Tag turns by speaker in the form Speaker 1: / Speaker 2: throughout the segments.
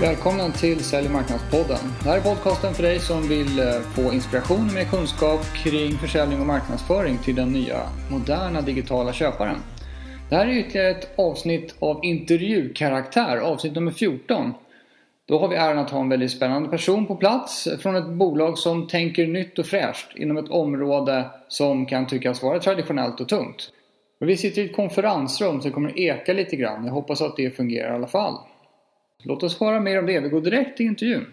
Speaker 1: Välkommen till Sälj och marknadspodden. Det här är podcasten för dig som vill eh, få inspiration och mer kunskap kring försäljning och marknadsföring till den nya moderna digitala köparen. Det här är ytterligare ett avsnitt av intervjukaraktär, avsnitt nummer 14. Då har vi äran att ha en väldigt spännande person på plats från ett bolag som tänker nytt och fräscht inom ett område som kan tyckas vara traditionellt och tungt. Vi sitter i ett konferensrum så det kommer eka lite grann. Jag hoppas att det fungerar i alla fall. Låt oss höra mer om det. Vi går direkt till intervjun.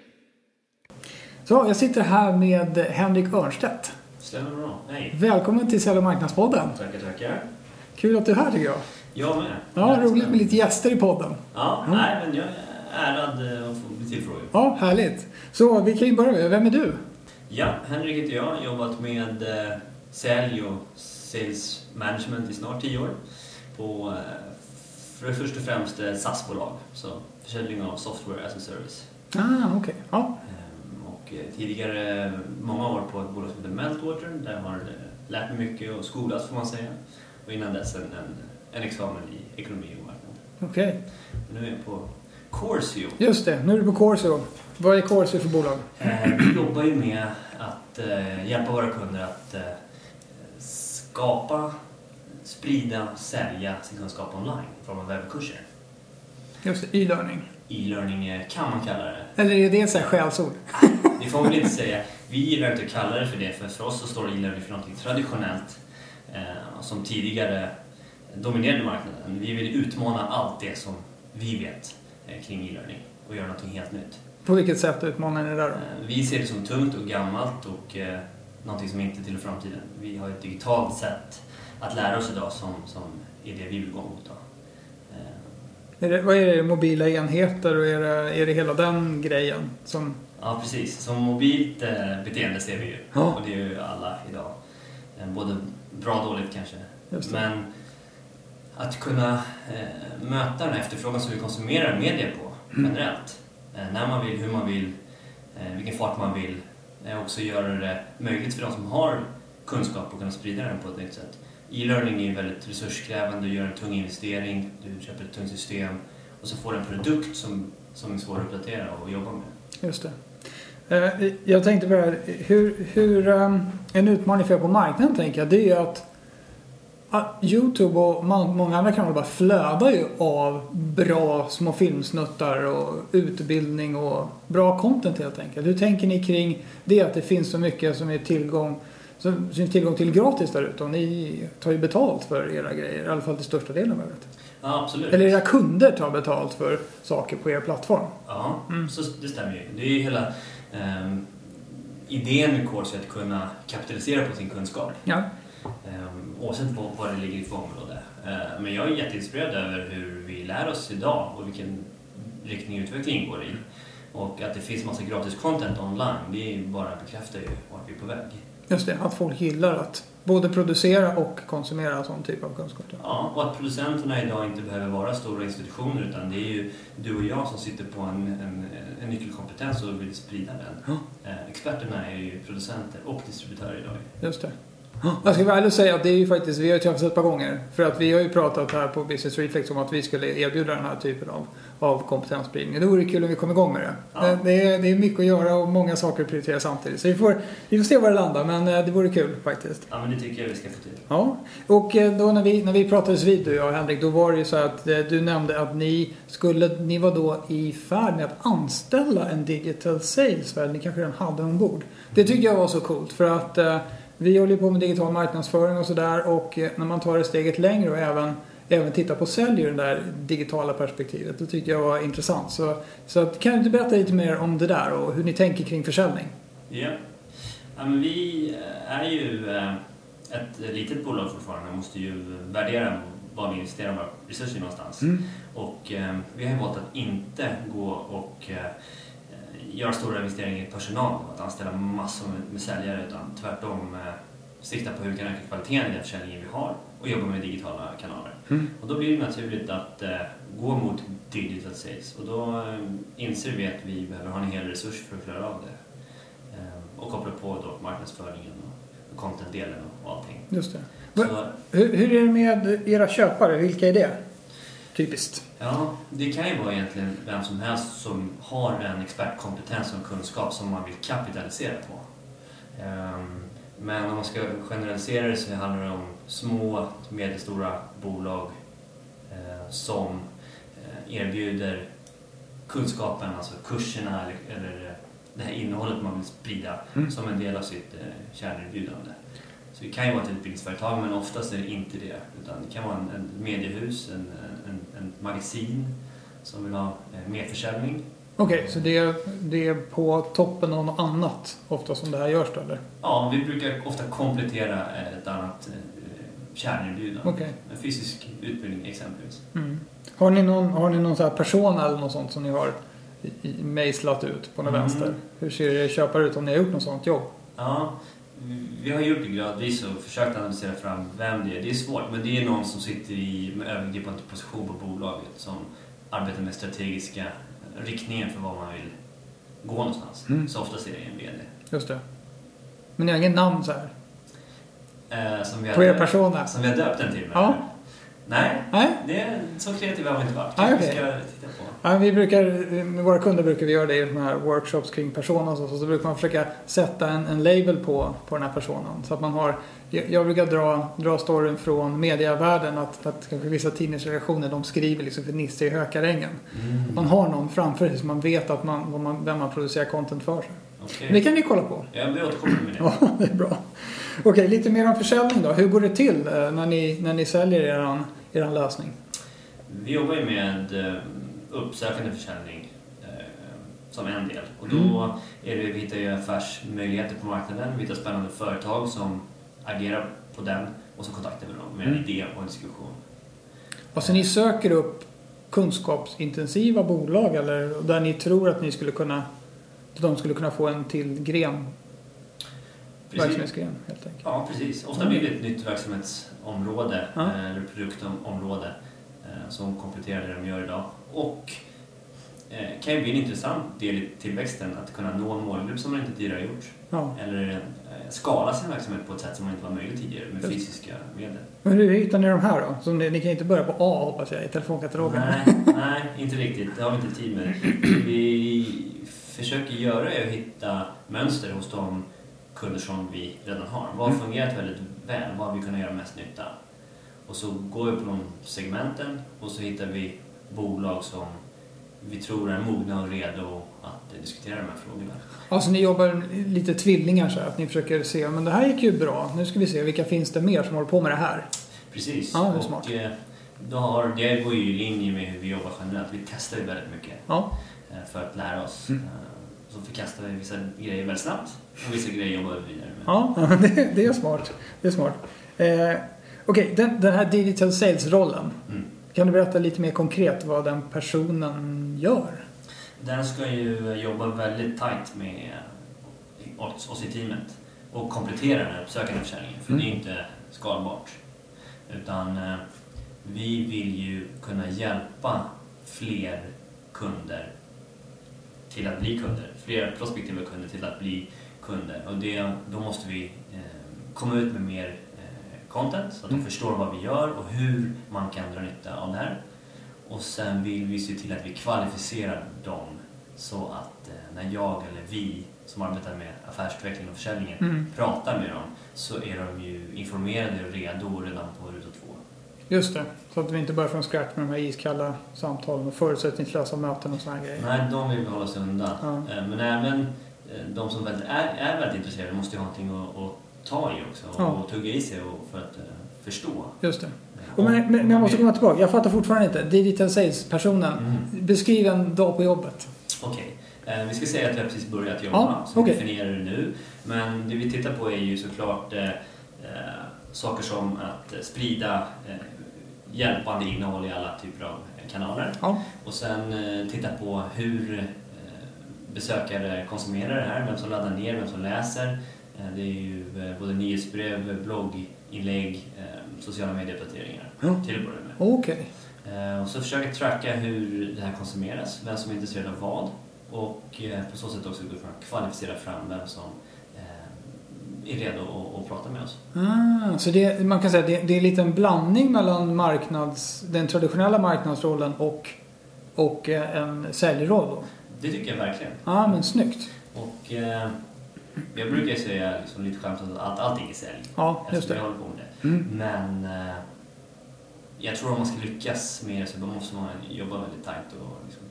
Speaker 2: Så, jag sitter här med Henrik Örnstedt.
Speaker 3: Stämmer bra. Hej.
Speaker 2: Välkommen till Sälj och marknadspodden.
Speaker 3: Tackar, tackar.
Speaker 2: Kul att du är här tycker jag.
Speaker 3: Jag med.
Speaker 2: Ja, roligt med lite gäster i podden.
Speaker 3: Ja, nej men jag är ärad eh, att få bli tillfrågad.
Speaker 2: Ja, härligt. Så vi kan ju börja med, vem är du?
Speaker 3: Ja, Henrik heter jag. Jobbat med eh, sälj och sales management i snart tio år. På, eh, för först och främst SAS-bolag. Så försäljning av software as a service.
Speaker 2: Ah, okej. Ja.
Speaker 3: Ehm, Och eh, tidigare många år på ett bolag som heter Meltwater. Där har jag lärt mig mycket och skolats får man säga. Och innan dess en, en, en examen i ekonomi och marknad.
Speaker 2: Okej.
Speaker 3: Nu är jag på Corsio.
Speaker 2: Just det, nu är du på Corso. Vad är Corso för bolag?
Speaker 3: Eh, Vi jobbar ju med att eh, hjälpa våra kunder att eh, skapa, sprida, sälja sin kunskap online i form av webbkurser.
Speaker 2: Just det, e-learning.
Speaker 3: E-learning kan man kalla det.
Speaker 2: Eller är det ett sånt skällsord?
Speaker 3: Det får man väl inte säga. Vi gillar inte att kalla det för det, för för oss så står e-learning för något traditionellt eh, som tidigare dominerade marknaden. Vi vill utmana allt det som vi vet eh, kring e-learning och göra någonting helt nytt.
Speaker 2: På vilket sätt utmanar ni det där då?
Speaker 3: Eh, Vi ser det som tungt och gammalt och eh, någonting som inte tillhör framtiden. Vi har ett digitalt sätt att lära oss idag som, som är det vi vill gå mot. Då.
Speaker 2: Är det, vad är det? Mobila enheter och är det, är det hela den grejen som...
Speaker 3: Ja, precis. Som mobilt eh, beteende ser vi ju.
Speaker 2: Ja.
Speaker 3: Och det är ju alla idag. Eh, både bra och dåligt kanske. Men att kunna eh, möta den här efterfrågan som vi konsumerar media på
Speaker 2: Mm.
Speaker 3: generellt. Eh, när man vill, hur man vill, vilken fart man vill. Också göra det möjligt för de som har kunskap att kunna sprida den på ett nytt sätt. E-learning är ju väldigt resurskrävande, du gör en tung investering, du köper ett tungt system och så får du en produkt som, som är svår att uppdatera och jobba med.
Speaker 2: Just det. Eh, jag tänkte på det här, hur, hur ehm, en utmaning för er på marknaden tänker jag, det är ju att ah, Youtube och många andra kanaler bara flödar ju av bra små filmsnuttar och utbildning och bra content helt enkelt. Hur tänker ni kring det att det finns så mycket som är tillgång, som är tillgång till gratis där ute och ni tar ju betalt för era grejer, i alla fall till största delen vad jag vet.
Speaker 3: Ja, absolut.
Speaker 2: Eller era kunder tar betalt för saker på er plattform.
Speaker 3: Ja,
Speaker 2: Mm.
Speaker 3: så det stämmer ju. Det är ju hela ehm, idén med Course att kunna kapitalisera på sin kunskap.
Speaker 2: Ja.
Speaker 3: Um, oavsett vad, vad det ligger i för område. Eh, men jag är jätteinspirerad över hur vi lär oss idag och vilken riktning utvecklingen går i. Och att det finns massa gratis content online, det bara bekräftar ju vart vi är på väg.
Speaker 2: Just det, att folk gillar att både producera och konsumera sån typ av kunskap.
Speaker 3: Ja, och att producenterna idag inte behöver vara stora institutioner utan det är ju du och jag som sitter på en, en, en nyckelkompetens och vill sprida den. Eh, experterna är ju producenter och distributörer idag.
Speaker 2: Just det. Jag ska vara ärlig och säga att det är ju faktiskt, vi har ju träffats ett par gånger. För att vi har ju pratat här på Business Reflex om att vi skulle erbjuda den här typen av, av kompetensspridning. Det vore kul om vi kom igång med det.
Speaker 3: Ja.
Speaker 2: Det, det, är, det är mycket att göra och många saker att prioritera samtidigt. Så vi får, vi får se var det landar, men eh, det vore kul faktiskt.
Speaker 3: Ja, men det tycker jag vi ska få till.
Speaker 2: Ja, och eh, då när vi, när vi pratades vid du och jag Henrik, då var det ju så att eh, du nämnde att ni skulle, ni var då i färd med att anställa en digital sales, väl? Ni kanske redan hade ombord. Det tyckte jag var så coolt för att vi håller på med digital marknadsföring och sådär och eh, när man tar det steget längre och även Även tittar på sälj ur det där digitala perspektivet. Det tyckte jag var intressant. Så, så att, kan du inte berätta lite mer om det där och hur ni tänker kring försäljning?
Speaker 3: Ja. ja men vi eh, är ju eh, ett litet bolag fortfarande och måste ju värdera var vi investerar våra resurser någonstans.
Speaker 2: Mm.
Speaker 3: Och vi har ju valt att inte gå och göra stora investeringar i personal och att anställa massor med, säljare utan tvärtom eh, sikta på hur vi kan öka kvaliteten i den försäljningen vi har och jobba med digitala kanaler.
Speaker 2: Mm.
Speaker 3: Och då blir det naturligt att eh, gå mot digital sales och då eh, inser vi att vi behöver ha en hel resurs för att klara av det. Eh, och koppla på då marknadsföringen och content-delen och allting.
Speaker 2: Just det.
Speaker 3: Så,
Speaker 2: Hur, hur är det med era köpare? Vilka är det? Typiskt.
Speaker 3: Ja, det kan ju vara egentligen vem som helst som har en expertkompetens och kunskap som man vill kapitalisera på. Ehm, men om man ska generalisera det så handlar det om små, medelstora bolag eh, som eh, erbjuder kunskapen, alltså kurserna eller, eh, det här innehållet man vill sprida
Speaker 1: Mm.
Speaker 3: som en del av sitt kärnerbjudande. Så det kan ju vara ett utbildningsföretag men oftast är det inte det. Utan det kan vara en, en mediehus, en, en magasin som vill ha eh, merförsäljning.
Speaker 2: Okej, så det är, det är på toppen av något annat ofta som det här görs då eller?
Speaker 3: Ja, vi brukar ofta komplettera eh, ett annat eh, kärnerbjudande.
Speaker 2: Okej.
Speaker 3: En fysisk utbildning exempelvis.
Speaker 2: Mm. Har ni någon, har ni någon så här persona eller något sånt som ni har mejslat ut på något
Speaker 3: Mm.
Speaker 2: vänster? Hur ser er köpare ut om ni har gjort något sånt jobb?
Speaker 3: Ja, vi har gjort det gradvis och försökt analysera fram vem det är. Det är svårt, men det är någon som sitter i med övergripande position på bolaget som arbetar med strategiska riktningen för var man vill gå någonstans.
Speaker 2: Mm.
Speaker 3: Så oftast är det en VD.
Speaker 2: Just det. Men ni har ingen namn så här?
Speaker 3: Eh, som, vi
Speaker 2: På er persona?
Speaker 3: som vi har döpt den till.
Speaker 2: Ja.
Speaker 3: Nej,
Speaker 2: Nej?
Speaker 3: det är, så kreativa har vi inte varit. Kanske
Speaker 2: okej.
Speaker 3: vi titta på.
Speaker 2: Ja, vi brukar, med våra kunder brukar vi göra det i de här workshops kring personas och så, så brukar man försöka sätta en, en label på, på den här personen. Så att man har, jag, brukar dra, dra storyn från medievärlden att, att kanske vissa tidningsredaktioner de skriver liksom för Nisse i Hökarängen.
Speaker 3: Mm.
Speaker 2: Man har någon framför sig så man vet att man, vem man producerar content för.
Speaker 3: Okej.
Speaker 2: Men det kan ni kolla på.
Speaker 3: Ja, vi återkommer med det.
Speaker 2: Ja, det är bra. Okej, lite mer om försäljning då. Hur går det till eh, när ni, när ni säljer eran, eran lösning?
Speaker 3: Vi jobbar ju med eh, uppsökande försäljning eh, som en del. Och då
Speaker 2: Mm.
Speaker 3: är det, vi hittar ju affärsmöjligheter på marknaden. Vi hittar spännande företag som agerar på den och så kontaktar vi dem med en
Speaker 2: Mm.
Speaker 3: idé och en diskussion.
Speaker 2: Alltså ni söker upp kunskapsintensiva bolag eller där ni tror att ni skulle kunna att de skulle kunna få en till gren,
Speaker 3: Precis.
Speaker 2: verksamhetsgren helt enkelt.
Speaker 3: Ja, precis. Ofta blir det ett nytt verksamhetsområde
Speaker 2: Ja.
Speaker 3: eh, eller produktområde eh, som kompletterar det de gör idag. Och eh, kan ju bli en intressant del i tillväxten att kunna nå en målgrupp som man inte tidigare gjort.
Speaker 2: Ja.
Speaker 3: Eller skala sin verksamhet på ett sätt som inte var möjligt tidigare med fysiska medel.
Speaker 2: Men hur hittar ni de här då? Som ni, ni kan inte börja på A hoppas jag i telefonkatalogen.
Speaker 3: Nej, nej, inte riktigt. Det har vi inte tid med. Vi försöker göra är att hitta mönster hos de kunder som vi redan har. Vad har
Speaker 2: Mm.
Speaker 3: fungerat väldigt väl? Vad har vi kunnat göra mest nytta? Och så går vi på de segmenten och så hittar vi bolag som vi tror är mogna och redo att diskutera de här frågorna.
Speaker 2: Alltså ni jobbar lite tvillingar så här, att ni försöker se men det här gick ju bra. Nu ska vi se vilka finns det mer som håller på med det här.
Speaker 3: Precis.
Speaker 2: Ja, det är
Speaker 3: och
Speaker 2: smart.
Speaker 3: eh, då har, det går ju i linje med hur vi jobbar generellt. Vi testar ju väldigt mycket.
Speaker 2: Ja,
Speaker 3: för att lära oss.
Speaker 2: Mm.
Speaker 3: Eh, Så förkastar vi vissa grejer väldigt snabbt och vissa grejer jobbar vi vidare med.
Speaker 2: ja det, det är smart. Det är smart. Eh, Okej, den, den här digital sales-rollen.
Speaker 3: Mm.
Speaker 2: Kan du berätta lite mer konkret vad den personen gör?
Speaker 3: Den ska ju jobba väldigt tajt med oss oss i teamet och komplettera den här uppsökande försäljningen för
Speaker 2: Mm.
Speaker 3: det är inte skalbart. Utan eh, vi vill ju kunna hjälpa fler kunder till att bli kunder. Fler prospektiva kunder till att bli kunder. Och det, då måste vi eh, komma ut med mer eh, content så att de
Speaker 2: Mm.
Speaker 3: förstår vad vi gör och hur man kan dra nytta av det här. Och sen vill vi se till att vi kvalificerar dem så att eh, när jag eller vi som arbetar med affärsutveckling och försäljningen
Speaker 2: Mm.
Speaker 3: pratar med dem så är de ju informerade och redo redan på ruta två.
Speaker 2: Just det, så att vi inte börjar från scratch med de här iskalla samtalen och förutsättningslösa möten och sådana grejer.
Speaker 3: Nej, de vill vi hålla oss undan.
Speaker 2: Ja.
Speaker 3: Eh, Men även eh, de som är, är väldigt intresserade måste ju ha någonting att, att ta i också och,
Speaker 2: Ja.
Speaker 3: och tugga i sig och för att eh, förstå.
Speaker 2: Just det. Och men, men jag måste komma tillbaka, jag fattar fortfarande inte. Digital sales-personen.
Speaker 3: Mm.
Speaker 2: Beskriv en dag på jobbet.
Speaker 3: Okej, eh, vi ska säga att vi har precis börjat jobba,
Speaker 2: Ja,
Speaker 3: så vi
Speaker 2: okej.
Speaker 3: definierar det nu. Men det vi tittar på är ju såklart saker som att sprida hjälpande innehåll i alla typer av kanaler.
Speaker 2: Ja.
Speaker 3: Och sen eh, titta på hur eh, besökare konsumerar det här, vem som laddar ner, vem som läser. Eh, det är ju både nyhetsbrev, blogginlägg, sociala medieuppdateringar
Speaker 2: Ja.
Speaker 3: till att börja med.
Speaker 2: Okej.
Speaker 3: Eh, Och så försöka tracka hur det här konsumeras, vem som är intresserad av vad och på så sätt också kunna kvalificera fram vem som är redo att, att prata med oss.
Speaker 2: Ah, så det, man kan säga det, det är lite en blandning mellan marknads, den traditionella marknadsrollen och, och eh, en säljroll då?
Speaker 3: Det tycker jag verkligen.
Speaker 2: Ja, ah, men snyggt.
Speaker 3: Och eh, jag brukar säga liksom lite skämtsamt att allting är sälj.
Speaker 2: Ja, just
Speaker 3: eftersom
Speaker 2: det.
Speaker 3: jag håller på med det.
Speaker 2: Mm.
Speaker 3: Men eh, jag tror om man ska lyckas med det så måste man jobba väldigt tajt och liksom,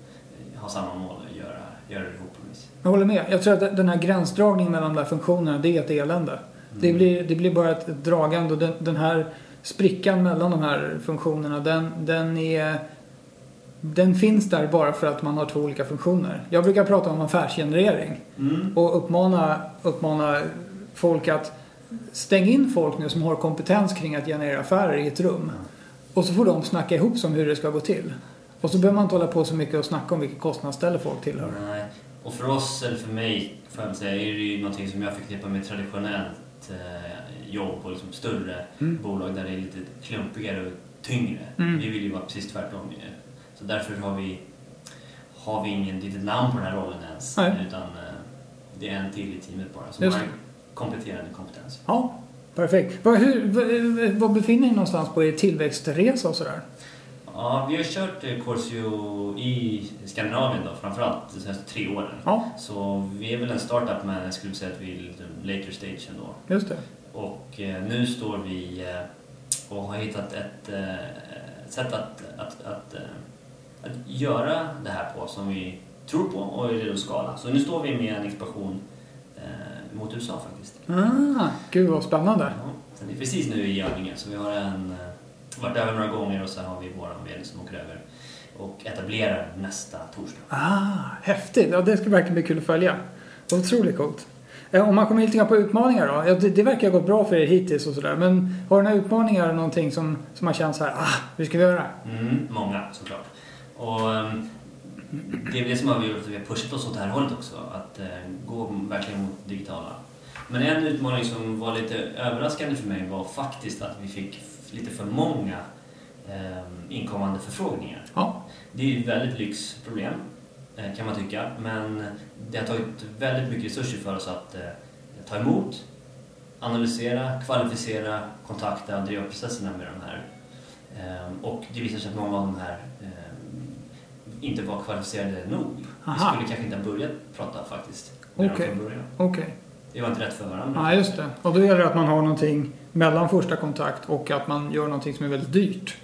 Speaker 3: eh, ha samma mål och göra, göra det ihop vis.
Speaker 2: Jag håller med. Jag tror att den här gränsdragningen mellan de där funktionerna, det är ett elände. Det,
Speaker 3: Mm.
Speaker 2: blir, det blir bara ett, ett dragande och den, den här sprickan mellan de här funktionerna, den, den är... Den finns där bara för att man har två olika funktioner. Jag brukar prata om affärsgenerering
Speaker 3: Mm.
Speaker 2: och uppmana, uppmana folk att stänga in folk nu som har kompetens kring att generera affärer i ett rum. Och så får de snacka ihop sig om hur det ska gå till. Och så behöver man inte hålla på så mycket och snacka om vilket kostnadsställe folk tillhör.
Speaker 3: Nej. Och för oss, eller för mig, får jag säga, är det ju någonting som jag förknippar med traditionellt eh, jobb och liksom större
Speaker 2: Mm.
Speaker 3: bolag där det är lite klumpigare och tyngre.
Speaker 2: Mm.
Speaker 3: Vi vill ju vara precis tvärtom. ju. Så därför har vi, har vi ingen litet namn på den här rollen ens.
Speaker 2: Nej.
Speaker 3: Utan eh, det är en till i teamet bara som
Speaker 2: Just
Speaker 3: har kompletterande kompetens.
Speaker 2: Ja, perfekt. Vad, hur, vad, vad befinner ni någonstans på er tillväxtresa och sådär?
Speaker 3: Ja, vi har kört eh, Corsio i Skandinavien då, framförallt de senaste tre åren.
Speaker 2: Ja,
Speaker 3: Så vi är väl en startup men jag skulle säga att vi är lite later stage ändå.
Speaker 2: just det.
Speaker 3: Och eh, nu står vi eh, och har hittat ett sätt att, att, att, att göra det här på som vi tror på och är redo att skala. Så nu står vi med en expansion mot USA faktiskt.
Speaker 2: Ah, gud vad spännande.
Speaker 3: Ja, det är precis nu i görningen. Så vi har en, varit över några gånger och sen har vi vår VD som åker över och etablerar nästa torsdag.
Speaker 2: Ah, häftigt. Ja, det ska verkligen bli kul att följa. Otroligt coolt. Eh, Om man kommer lite grann på utmaningar då. Ja, det, det verkar ha gått bra för er hittills och sådär. Men har den här utmaningar någonting som, som man känner så här, ah, hur ska vi göra?
Speaker 3: Mm, många såklart. Och ehm, det är det som har gjort att vi har pushat oss åt det här hållet också. Att eh, gå verkligen mot digitala. Men en utmaning som var lite överraskande för mig var faktiskt att vi fick lite för många ehm, inkommande förfrågningar.
Speaker 2: Ja,
Speaker 3: Det är ju ett väldigt lyxproblem eh, kan man tycka. Men det har tagit väldigt mycket resurser för oss att eh, ta emot, analysera, kvalificera, kontakta och driva processerna med de här. Ehm, Och det visar sig att många av de här ehm, inte var kvalificerade nog. Vi
Speaker 2: Aha.
Speaker 3: skulle kanske inte ha börjat prata faktiskt
Speaker 2: Okej.
Speaker 3: dem från Det var inte rätt för varandra.
Speaker 2: Ja, just det. Och då gäller det att man har någonting mellan första kontakt och att man gör någonting som är väldigt dyrt.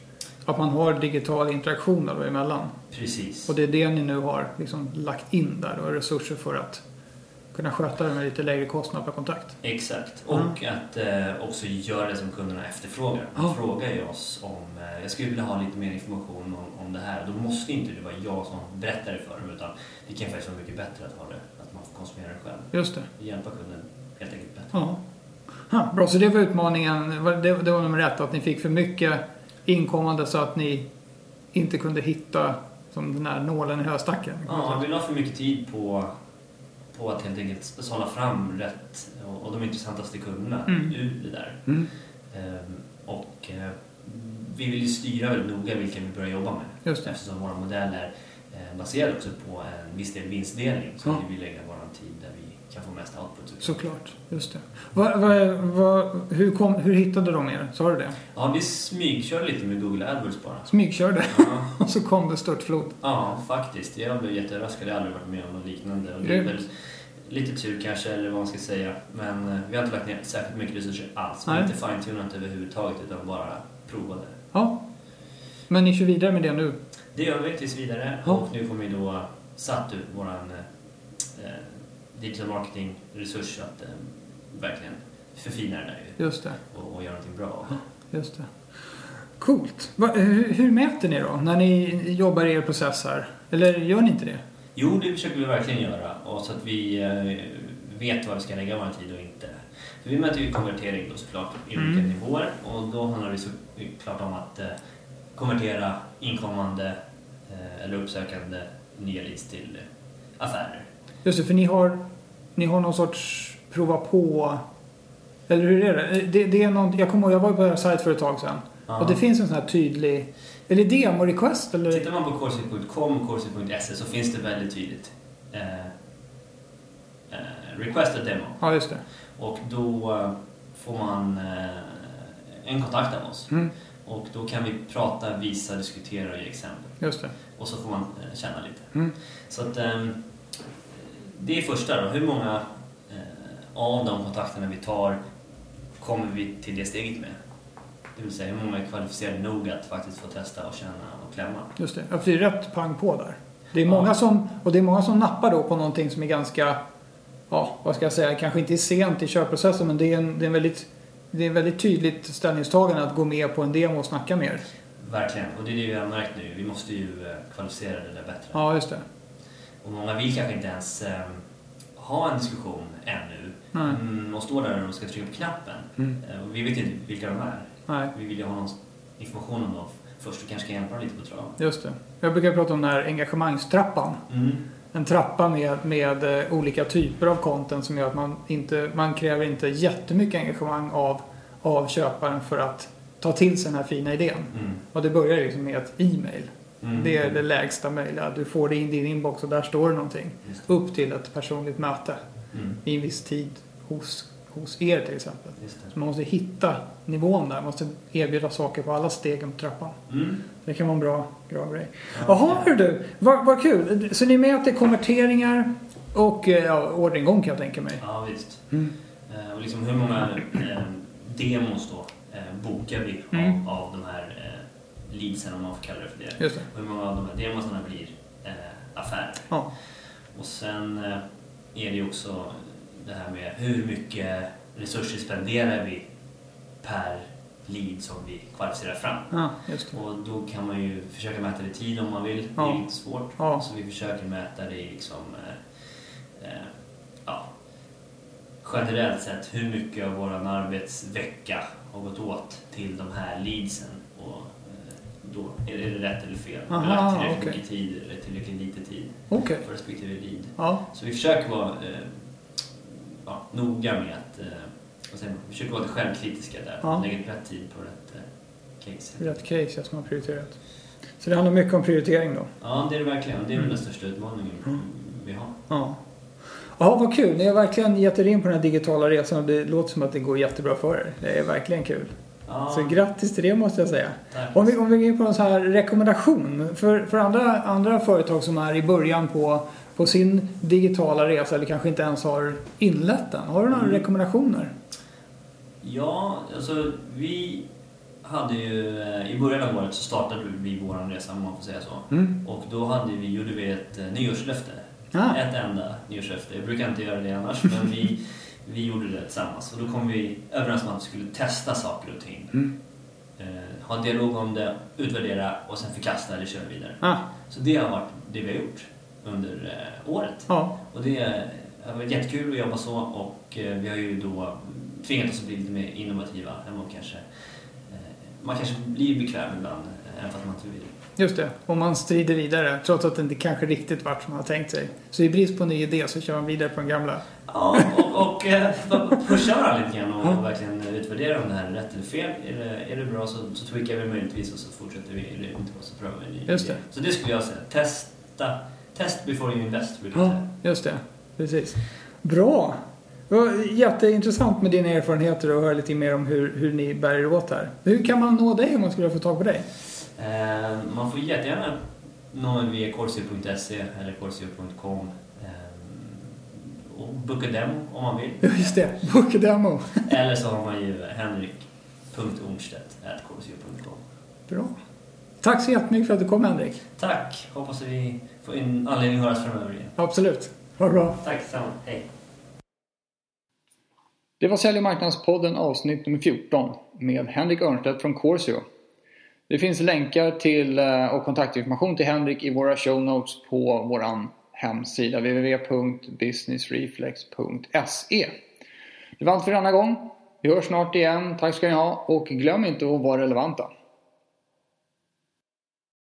Speaker 2: Att man har digital interaktion då emellan.
Speaker 3: Precis.
Speaker 2: Och det är det ni nu har liksom lagt in där och resurser för att kunna sköta det med lite lägre kostnad per kontakt.
Speaker 3: Exakt. Och att eh, också göra det som kunderna efterfrågar. De
Speaker 2: Ja.
Speaker 3: frågar ju oss om, eh, jag skulle vilja ha lite mer information om, om det här. Då måste inte det vara jag som berättar det för dem utan det kan faktiskt vara mycket bättre att ha det, man konsumera det själv.
Speaker 2: Just det.
Speaker 3: Hjälpa kunden helt enkelt bättre.
Speaker 2: Ja. Ha, bra, så det var utmaningen. Det, det var nummer ett, att ni fick för mycket inkommande så att ni inte kunde hitta som den här nålen i höstacken.
Speaker 3: Ja, vi la för mycket tid på, på att helt enkelt sålla fram rätt och, och de intressantaste kunderna
Speaker 2: Mm.
Speaker 3: ur det där.
Speaker 2: Mm.
Speaker 3: Ehm, och eh, vi vill ju styra väldigt noga vilka vi börjar jobba med.
Speaker 2: Just det.
Speaker 3: Eftersom vår modell är baserad också på en viss del vinstdelning så
Speaker 2: Ja.
Speaker 3: vill vi lägga vår tid där vi kan få mest output. såklart.
Speaker 2: Just det. Va, va, va, hur, kom, hur hittade de er? Sa du det?
Speaker 3: Ja, vi smygkörde lite med Google AdWords bara.
Speaker 2: Smygkörde
Speaker 3: Ja,
Speaker 2: och så kom det störtflod.
Speaker 3: ja faktiskt. Jag blev jätteöverraskad. Jag har aldrig varit med om något liknande. Och det väl lite tur kanske, eller vad man ska säga. Men eh, vi har inte lagt ner särskilt mycket resurser alls. Vi har inte fine-tunat överhuvudtaget utan bara provade.
Speaker 2: Ja. Men ni kör vidare med det nu?
Speaker 3: Det gör vi tills vidare
Speaker 2: Ja.
Speaker 3: och nu kommer vi då satt ut våran eh, digital marketing resurs att eh, verkligen förfina det där ju
Speaker 2: Just det,
Speaker 3: och, och göra någonting bra
Speaker 2: just det. Coolt. Va, hur, hur mäter ni då när ni jobbar i er process här? Eller gör ni inte det?
Speaker 3: Jo, det försöker vi verkligen göra och så att vi eh, vet vad vi ska lägga vår tid och inte. För vi mäter ju konvertering då såklart i
Speaker 2: Mm.
Speaker 3: olika nivåer och då handlar det såklart om att eh, konvertera inkommande eh, eller uppsökande nya leads till eh, affärer.
Speaker 2: Just det, för ni har, ni har någon sorts prova på... Eller hur är det? det, det är någon, jag kommer ihåg, jag var på er sajt för ett tag sedan.
Speaker 3: Ja.
Speaker 2: Och det finns en sån här tydlig... Eller demo-request eller?
Speaker 3: Tittar man på corsi.com och corsi.se så finns det väldigt tydligt. Eh, eh, request a demo.
Speaker 2: Ja, just det.
Speaker 3: Och då eh, får man eh, en kontakt av oss.
Speaker 2: Mm.
Speaker 3: Och då kan vi prata, visa, diskutera och ge exempel.
Speaker 2: Just det.
Speaker 3: Och så får man eh, känna lite.
Speaker 2: Mm.
Speaker 3: Så att ehm, det är första då. Hur många eh, av de kontakterna vi tar kommer vi till det steget med? Det vill säga hur många är kvalificerade nog att faktiskt få testa och känna och klämma.
Speaker 2: Just det. Ja, för det är rätt pang på där. Det är
Speaker 3: Ja.
Speaker 2: många som, och det är många som nappar då på någonting som är ganska, ja, vad ska jag säga, kanske inte är sent i köpprocessen men det är en, det är en väldigt, det är en väldigt tydligt ställningstagande att gå med på en demo och snacka mer.
Speaker 3: Verkligen. Och det är det vi har märkt nu. Vi måste ju eh, kvalificera det där bättre.
Speaker 2: Ja, just det.
Speaker 3: Och många vill kanske inte ens eh, ha en diskussion ännu.
Speaker 2: Nej.
Speaker 3: Mm, och står där och ska trycka på knappen.
Speaker 2: Mm.
Speaker 3: Eh, och vi vet inte vilka de är.
Speaker 2: Nej,
Speaker 3: Vi vill ju ha någon information om dem först och kanske kan hjälpa dem lite på traven.
Speaker 2: just det. Jag brukar prata om den här engagemangstrappan.
Speaker 3: Mm.
Speaker 2: En trappa med, med eh, olika typer av content som gör att man inte, man kräver inte jättemycket engagemang av, av köparen för att ta till sig den här fina idén.
Speaker 3: Mm.
Speaker 2: Och det börjar liksom med ett e-mail.
Speaker 3: Mm.
Speaker 2: Det är det lägsta möjliga. Du får det in i din inbox och där står det någonting. Upp till ett personligt möte
Speaker 3: Mm.
Speaker 2: i en viss tid hos, hos er till exempel. Så man måste hitta nivån där. Man måste erbjuda saker på alla stegen på trappan.
Speaker 3: Mm.
Speaker 2: Det kan vara en bra, bra grej.
Speaker 3: Ja.
Speaker 2: Jaha, hör du. Vad, vad kul. Så ni mäter konverteringar och eh, ja, orderingång kan jag tänka mig.
Speaker 3: Ja, visst.
Speaker 2: Mm.
Speaker 3: Eh, och liksom hur många eh, demos då eh, bokar vi
Speaker 2: Mm.
Speaker 3: av, av de här eh, leadsen om man får kalla det för det.
Speaker 2: Just det.
Speaker 3: Och hur många av de här demosarna blir affärer.
Speaker 2: Ja.
Speaker 3: Och sen är det ju också det här med hur mycket resurser spenderar vi per lead som vi kvalificerar fram.
Speaker 2: ja, det.
Speaker 3: Och då kan man ju försöka mäta det i tid om man vill. Det
Speaker 2: Ja.
Speaker 3: är lite svårt.
Speaker 2: Ja.
Speaker 3: Så vi försöker mäta det i liksom, eh, eh, ja, generellt sett hur mycket av vår arbetsvecka har gått åt till de här leadsen. Och, eh, då är det rätt eller fel. Har vi
Speaker 2: Aha,
Speaker 3: lagt tillräckligt
Speaker 2: okej.
Speaker 3: mycket tid eller tillräckligt lite tid
Speaker 2: Okej.
Speaker 3: för respektive lead. Så vi försöker vara eh, noga med att eh, säger man? Vi försöker vara lite självkritiska där.
Speaker 2: Ja.
Speaker 3: Lägga rätt tid på rätt eh, case.
Speaker 2: rätt case som har prioriterat. Så det handlar mycket om prioritering då.
Speaker 3: Ja, det är det verkligen. Det är
Speaker 2: Mm.
Speaker 3: den största utmaningen
Speaker 2: Mm.
Speaker 3: vi har.
Speaker 2: Ja. Ja, vad kul. Ni har verkligen gett er in på den här digitala resan och det låter som att det går jättebra för er. Det är verkligen kul.
Speaker 3: Ja,
Speaker 2: Så grattis till det måste jag säga.
Speaker 3: tack.
Speaker 2: Om vi, om vi går in på en sån här rekommendation för, för andra, andra företag som är i början på, på sin digitala resa eller kanske inte ens har inlett den. Har du några
Speaker 3: Mm.
Speaker 2: rekommendationer?
Speaker 3: Ja, alltså vi hade ju eh, i början av året så startade vi vår resa om man får säga så.
Speaker 2: Mm.
Speaker 3: Och då hade vi, gjorde vi ett eh, nyårslöfte.
Speaker 2: Ah.
Speaker 3: Ett enda nyårslöfte. Jag brukar inte göra det annars men vi, vi gjorde det tillsammans. Och då kom vi överens om att vi skulle testa saker och ting.
Speaker 2: Mm.
Speaker 3: Eh, ha en dialog om det, utvärdera och sen förkasta eller köra vidare.
Speaker 2: Ah,
Speaker 3: Så det har varit det vi har gjort under eh, året.
Speaker 2: ja,
Speaker 3: Och det har varit jättekul att jobba så och eh, vi har ju då tvingat oss att bli lite mer innovativa än vad kanske eh, man kanske blir bekväm ibland även fast man inte vill.
Speaker 2: just det. Om man strider vidare trots att det inte kanske riktigt vart som man har tänkt sig. Så i brist på en ny idé så kör man vidare på den gamla.
Speaker 3: Ja, och, och pusha varandra lite grann och, och verkligen utvärdera om det här är rätt eller fel. Är det, är det bra så, så tweakar vi möjligtvis och så fortsätter vi. Är det inte bra så prövar vi en ny
Speaker 2: Just
Speaker 3: idé.
Speaker 2: det.
Speaker 3: Så det skulle jag säga. Testa. Test before you invest brukar jag
Speaker 2: Ja,
Speaker 3: säga.
Speaker 2: just det. Precis. Bra. Det var jätteintressant med dina erfarenheter och höra lite mer om hur, hur ni bär er åt här. Hur kan man nå dig om man skulle få tag på dig?
Speaker 3: Eh, man får jättegärna nå mig via corsio.se eller corsio.com eh, och boka demo om man vill.
Speaker 2: Ja, Just det. Book a demo.
Speaker 3: Eller så har man ju henrik.ornstedt.corsio.com.
Speaker 2: Bra. Tack så jättemycket för att du kom Henrik.
Speaker 3: Tack! Hoppas att vi får en anledning att höras framöver igen.
Speaker 2: Absolut. Ha det bra.
Speaker 3: Tack samma. Hej!
Speaker 1: Det var Sälj och marknadspodden avsnitt nummer 14 med Henrik Örnstedt från Corsio. Det finns länkar till eh, och kontaktinformation till Henrik i våra show notes på vår hemsida www.businessreflex.se. Det var allt för denna gång. Vi hörs snart igen. Tack ska ni ha och glöm inte att vara relevanta.